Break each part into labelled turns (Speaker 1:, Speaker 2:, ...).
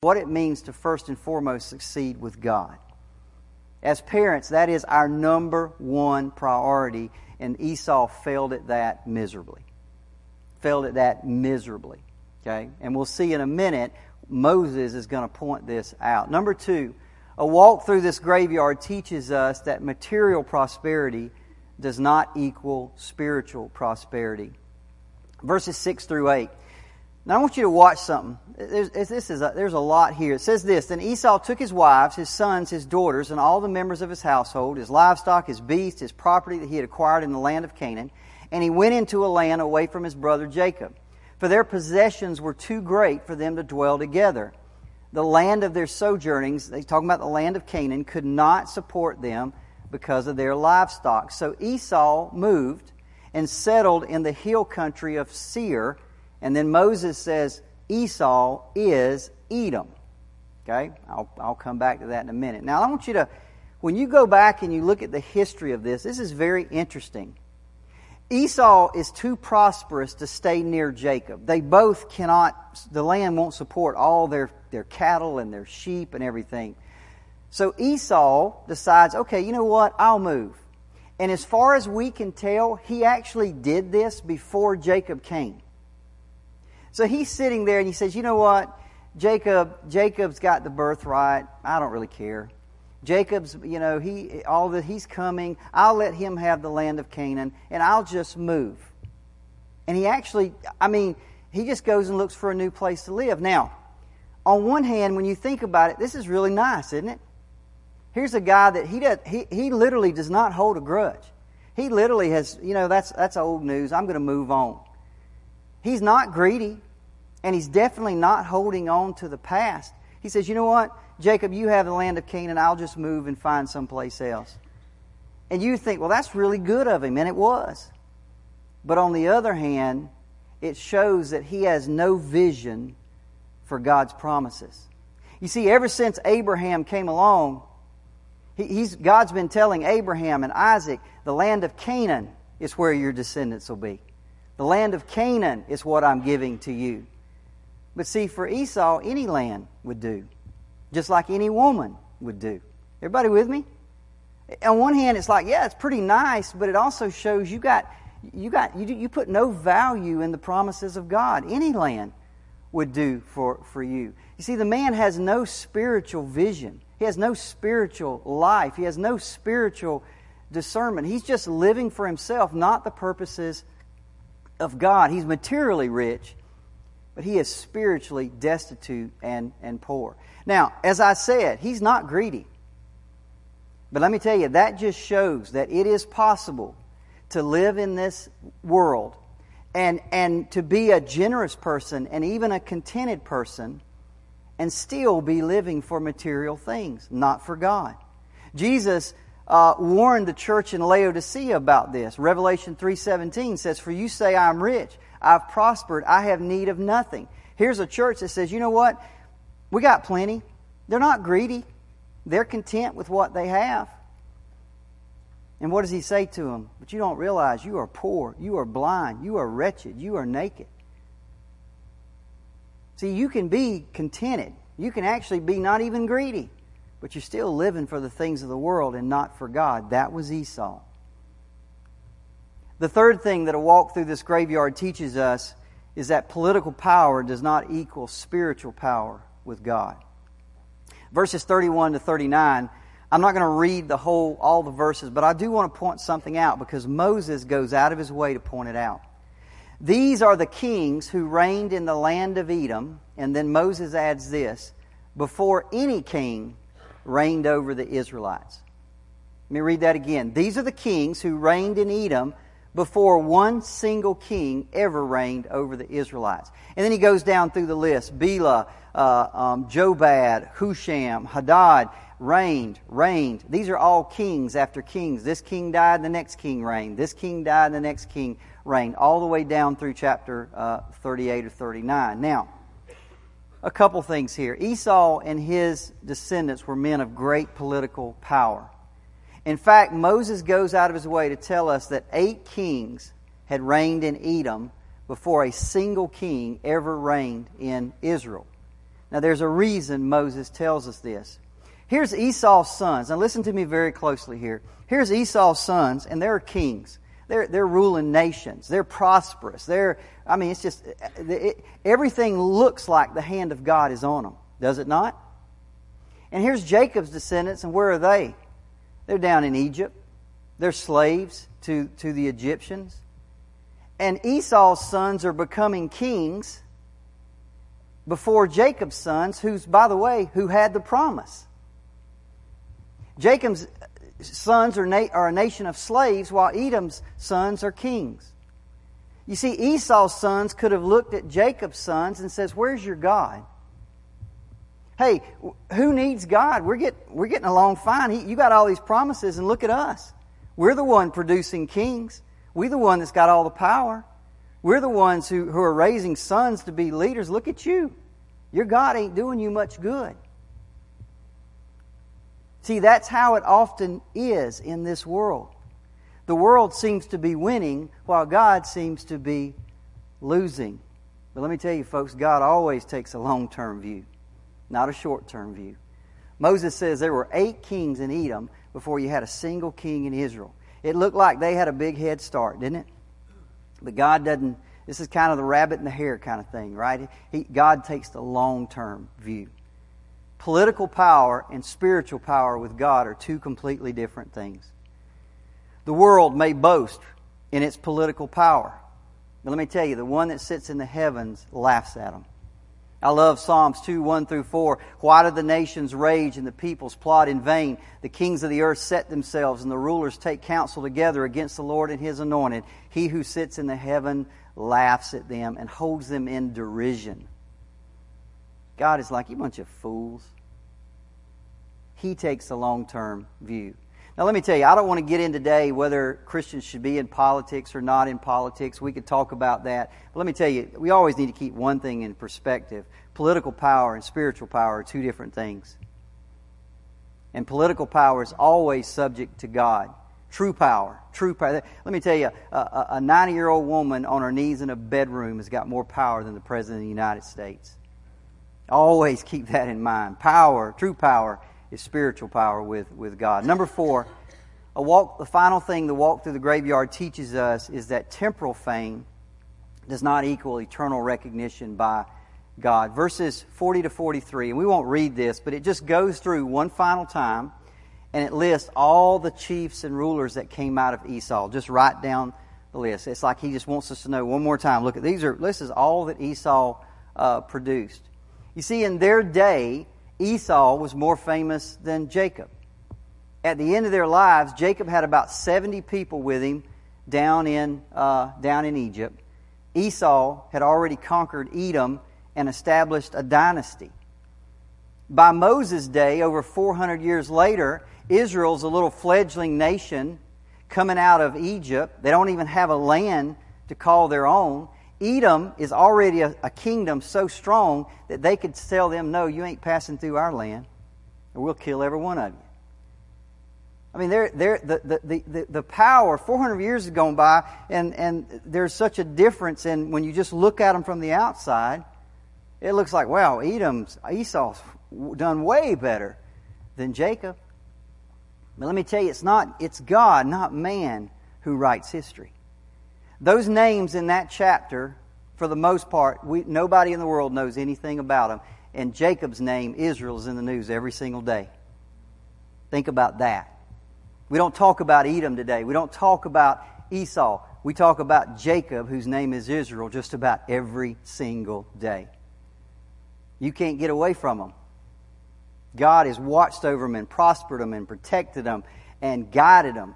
Speaker 1: what it means to first and foremost succeed with God. As parents, that is our number one priority, and Esau failed at that miserably. Failed at that miserably. Okay? And we'll see in a minute, Moses is going to point this out. Number two, a walk through this graveyard teaches us that material prosperity does not equal spiritual prosperity. Verses 6 through 8. Now I want you to watch something. There's, this is a, there's a lot here. It says this Then Esau took his wives, his sons, his daughters, and all the members of his household, his livestock, his beasts, his property that he had acquired in the land of Canaan, and he went into a land away from his brother Jacob. For their possessions were too great for them to dwell together. The land of their sojournings, they talking about the land of Canaan, could not support them because of their livestock. So Esau moved and settled in the hill country of Seir. And then Moses says, Esau is Edom. Okay? I'll, I'll come back to that in a minute. Now, I want you to, when you go back and you look at the history of this, this is very interesting. Esau is too prosperous to stay near Jacob. They both cannot, the land won't support all their, their cattle and their sheep and everything. So Esau decides, okay, you know what? I'll move. And as far as we can tell, he actually did this before Jacob came. So he's sitting there and he says, you know what? Jacob, Jacob's got the birthright. I don't really care. Jacob's, you know, he all that he's coming. I'll let him have the land of Canaan, and I'll just move. And he actually, I mean, he just goes and looks for a new place to live. Now, on one hand, when you think about it, this is really nice, isn't it? Here's a guy that he does, he, he literally does not hold a grudge. He literally has, you know, that's that's old news. I'm going to move on. He's not greedy, and he's definitely not holding on to the past. He says, you know what? Jacob, you have the land of Canaan. I'll just move and find someplace else. And you think, well, that's really good of him, and it was. But on the other hand, it shows that he has no vision for God's promises. You see, ever since Abraham came along, he's, God's been telling Abraham and Isaac, the land of Canaan is where your descendants will be. The land of Canaan is what I'm giving to you. But see, for Esau, any land would do just like any woman would do. Everybody with me? On one hand, it's like, yeah, it's pretty nice, but it also shows you got you got you, you put no value in the promises of God. Any land would do for, for you. You see, the man has no spiritual vision. He has no spiritual life. He has no spiritual discernment. He's just living for himself, not the purposes of God. He's materially rich, but he is spiritually destitute and, and poor. Now, as I said, he's not greedy. But let me tell you, that just shows that it is possible to live in this world and, and to be a generous person and even a contented person and still be living for material things, not for God. Jesus uh, warned the church in Laodicea about this. Revelation 3.17 says, For you say, I am rich I've prospered. I have need of nothing. Here's a church that says, you know what? We got plenty. They're not greedy. They're content with what they have. And what does he say to them? But you don't realize you are poor, you are blind, you are wretched, you are naked. See, you can be contented. You can actually be not even greedy, but you're still living for the things of the world and not for God. That was Esau. The third thing that a walk through this graveyard teaches us is that political power does not equal spiritual power with God. Verses 31 to 39, I'm not going to read the whole, all the verses, but I do want to point something out because Moses goes out of his way to point it out. These are the kings who reigned in the land of Edom, and then Moses adds this before any king reigned over the Israelites. Let me read that again. These are the kings who reigned in Edom before one single king ever reigned over the Israelites. And then he goes down through the list. Bela, uh, um, Jobab, Husham, Hadad reigned, reigned. These are all kings after kings. This king died, the next king reigned. This king died, the next king reigned. All the way down through chapter uh, 38 or 39. Now, a couple things here. Esau and his descendants were men of great political power. In fact, Moses goes out of his way to tell us that eight kings had reigned in Edom before a single king ever reigned in Israel. Now, there's a reason Moses tells us this. Here's Esau's sons. Now, listen to me very closely here. Here's Esau's sons, and they're kings. They're, they're ruling nations. They're prosperous. They're, I mean, it's just, it, everything looks like the hand of God is on them. Does it not? And here's Jacob's descendants, and where are they? They're down in Egypt. They're slaves to, to the Egyptians. And Esau's sons are becoming kings before Jacob's sons, who's, by the way, who had the promise. Jacob's sons are, na- are a nation of slaves, while Edom's sons are kings. You see, Esau's sons could have looked at Jacob's sons and says, "Where's your God?" Hey, who needs God? We're getting we're getting along fine. He, you got all these promises, and look at us. We're the one producing kings. We're the one that's got all the power. We're the ones who, who are raising sons to be leaders. Look at you. Your God ain't doing you much good. See, that's how it often is in this world. The world seems to be winning while God seems to be losing. But let me tell you, folks, God always takes a long term view, not a short term view. Moses says there were eight kings in Edom before you had a single king in Israel. It looked like they had a big head start, didn't it? But God doesn't, this is kind of the rabbit and the hare kind of thing, right? He, God takes the long term view. Political power and spiritual power with God are two completely different things. The world may boast in its political power. But let me tell you, the one that sits in the heavens laughs at them. I love Psalms 2, 1 through 4. Why do the nations rage and the peoples plot in vain? The kings of the earth set themselves and the rulers take counsel together against the Lord and his anointed. He who sits in the heaven laughs at them and holds them in derision. God is like, you bunch of fools. He takes a long term view. Now, let me tell you, I don't want to get in today whether Christians should be in politics or not in politics. We could talk about that. But let me tell you, we always need to keep one thing in perspective political power and spiritual power are two different things. And political power is always subject to God. True power. True power. Let me tell you, a 90 year old woman on her knees in a bedroom has got more power than the President of the United States. Always keep that in mind. Power, true power, is spiritual power with, with God. Number four, a walk, the final thing the walk through the graveyard teaches us is that temporal fame does not equal eternal recognition by God. Verses 40 to 43, and we won't read this, but it just goes through one final time and it lists all the chiefs and rulers that came out of Esau. Just write down the list. It's like he just wants us to know one more time. Look at these are this is all that Esau uh, produced. You see, in their day, Esau was more famous than Jacob. At the end of their lives, Jacob had about 70 people with him down in, uh, down in Egypt. Esau had already conquered Edom and established a dynasty. By Moses' day, over 400 years later, Israel's a little fledgling nation coming out of Egypt. They don't even have a land to call their own. Edom is already a, a, kingdom so strong that they could tell them, No, you ain't passing through our land, or we'll kill every one of you. I mean, they're, they're, the, the, the, the power, 400 years has gone by, and, and there's such a difference in when you just look at them from the outside, it looks like, wow, Edom's, Esau's done way better than Jacob. But let me tell you, it's not, it's God, not man, who writes history. Those names in that chapter, for the most part, we, nobody in the world knows anything about them. And Jacob's name, Israel, is in the news every single day. Think about that. We don't talk about Edom today. We don't talk about Esau. We talk about Jacob, whose name is Israel, just about every single day. You can't get away from them. God has watched over them and prospered them and protected them and guided them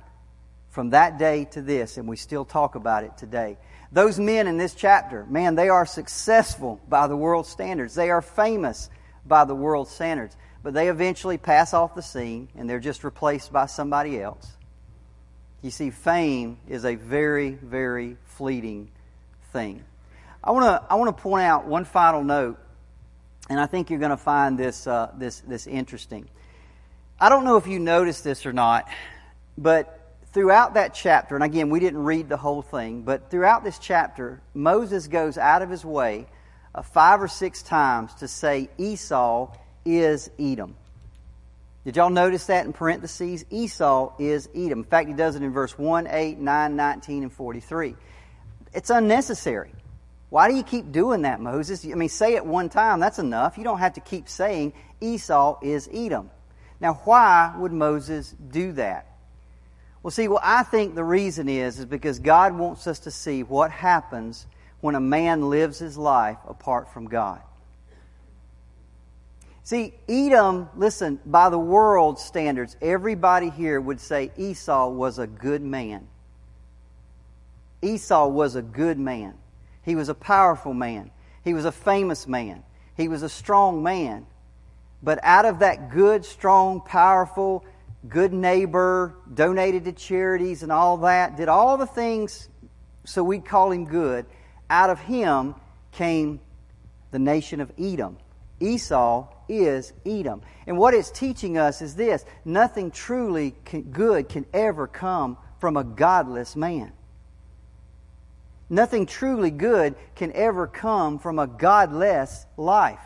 Speaker 1: from that day to this, and we still talk about it today. Those men in this chapter, man, they are successful by the world standards. They are famous by the world standards. But they eventually pass off the scene and they're just replaced by somebody else. You see, fame is a very, very fleeting thing. I want to I want to point out one final note, and I think you're going to find this uh, this this interesting. I don't know if you noticed this or not, but throughout that chapter, and again, we didn't read the whole thing, but throughout this chapter, Moses goes out of his way uh, five or six times to say Esau is Edom. Did y'all notice that in parentheses? Esau is Edom. In fact, he does it in verse 1, 8, 9, 19, and 43. It's unnecessary. Why do you keep doing that, Moses? I mean, say it one time, that's enough. You don't have to keep saying Esau is Edom. Now, why would Moses do that? Well, see, what I think the reason is, is because God wants us to see what happens when a man lives his life apart from God. See, Edom, listen, by the world's standards, everybody here would say Esau was a good man. Esau was a good man. He was a powerful man. He was a famous man. He was a strong man. But out of that good, strong, powerful, good neighbor, donated to charities and all that, did all the things so we'd call him good. Out of him came the nation of Edom. Esau is Edom. And what it's teaching us is this nothing truly can, good can ever come from a godless man. Nothing truly good can ever come from a godless life.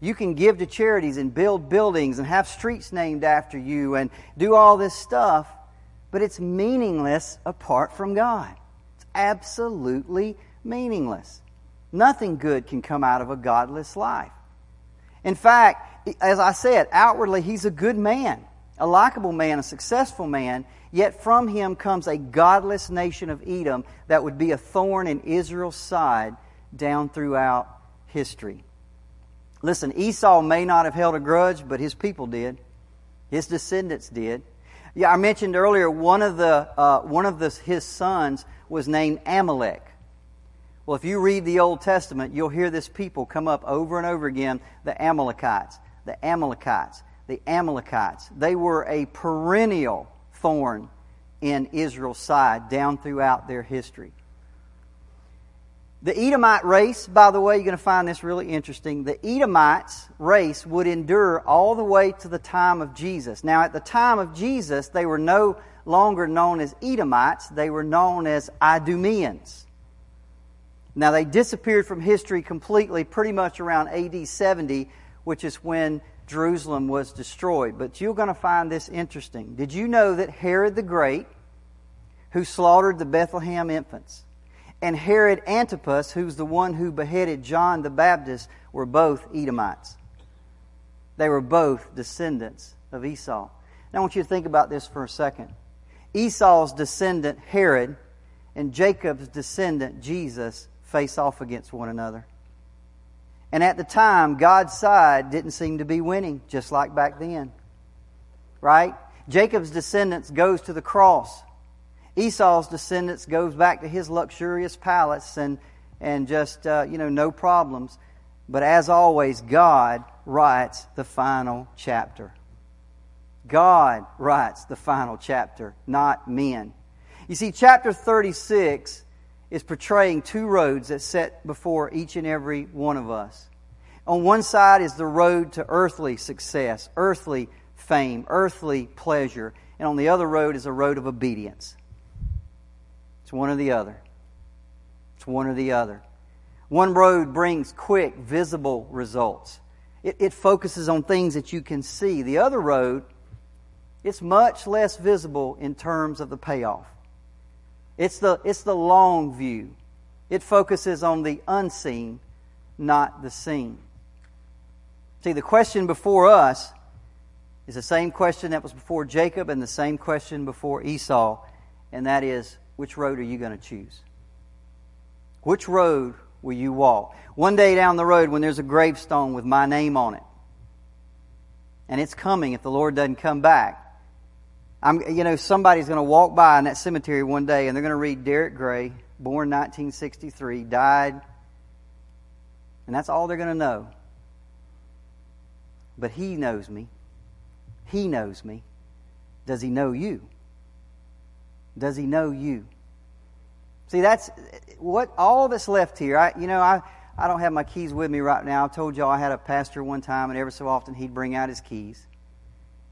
Speaker 1: You can give to charities and build buildings and have streets named after you and do all this stuff, but it's meaningless apart from God. It's absolutely meaningless. Nothing good can come out of a godless life. In fact, as I said, outwardly he's a good man, a likable man, a successful man, yet from him comes a godless nation of Edom that would be a thorn in Israel's side down throughout history. Listen, Esau may not have held a grudge, but his people did. His descendants did. Yeah, I mentioned earlier one of the uh, one of the, his sons was named Amalek. Well, if you read the Old Testament, you'll hear this people come up over and over again: the Amalekites, the Amalekites, the Amalekites. They were a perennial thorn in Israel's side down throughout their history. The Edomite race, by the way, you're going to find this really interesting. The Edomites race would endure all the way to the time of Jesus. Now, at the time of Jesus, they were no longer known as Edomites, they were known as Idumeans. Now, they disappeared from history completely pretty much around AD 70, which is when Jerusalem was destroyed. But you're going to find this interesting. Did you know that Herod the Great, who slaughtered the Bethlehem infants, and Herod Antipas, who's the one who beheaded John the Baptist, were both Edomites. They were both descendants of Esau. Now I want you to think about this for a second. Esau's descendant Herod and Jacob's descendant Jesus face off against one another. And at the time, God's side didn't seem to be winning, just like back then. Right? Jacob's descendants goes to the cross. Esau's descendants goes back to his luxurious palace and, and just, uh, you know, no problems. But as always, God writes the final chapter. God writes the final chapter, not men. You see, chapter 36 is portraying two roads that set before each and every one of us. On one side is the road to earthly success, earthly fame, earthly pleasure, and on the other road is a road of obedience. It's one or the other. It's one or the other. One road brings quick, visible results. It, it, focuses on things that you can see. The other road, it's much less visible in terms of the payoff. It's the, it's the long view. It focuses on the unseen, not the seen. See, the question before us is the same question that was before Jacob and the same question before Esau, and that is which road are you going to choose? Which road will you walk? One day down the road, when there's a gravestone with my name on it, and it's coming if the Lord doesn't come back, I'm, you know, somebody's going to walk by in that cemetery one day and they're going to read Derricke Gray, born 1963, died, and that's all they're going to know. But he knows me. He knows me. Does he know you? Does he know you? See, that's what all that's left here. I, you know, I, I don't have my keys with me right now. I told y'all I had a pastor one time, and every so often he'd bring out his keys.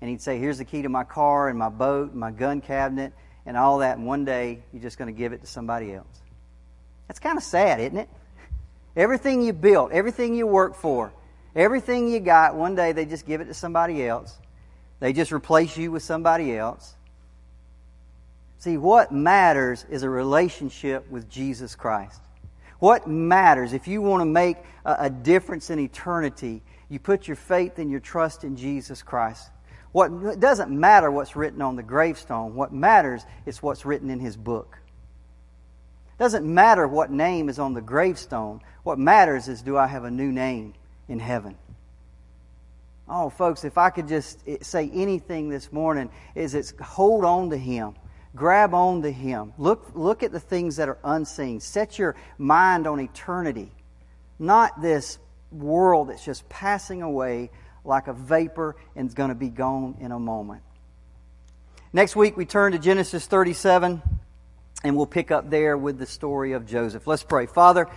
Speaker 1: And he'd say, Here's the key to my car and my boat and my gun cabinet and all that. And one day you're just going to give it to somebody else. That's kind of sad, isn't it? Everything you built, everything you worked for, everything you got, one day they just give it to somebody else. They just replace you with somebody else. See, what matters is a relationship with Jesus Christ. What matters, if you want to make a, a difference in eternity, you put your faith and your trust in Jesus Christ. What, it doesn't matter what's written on the gravestone. What matters is what's written in His book. It doesn't matter what name is on the gravestone. What matters is do I have a new name in heaven? Oh, folks, if I could just eh, say anything this morning, is it's hold on to Him. Grab on to Him. Look, look at the things that are unseen. Set your mind on eternity, not this world that's just passing away like a vapor and is going to be gone in a moment. Next week, we turn to Genesis 37, and we'll pick up there with the story of Joseph. Let's pray. Father,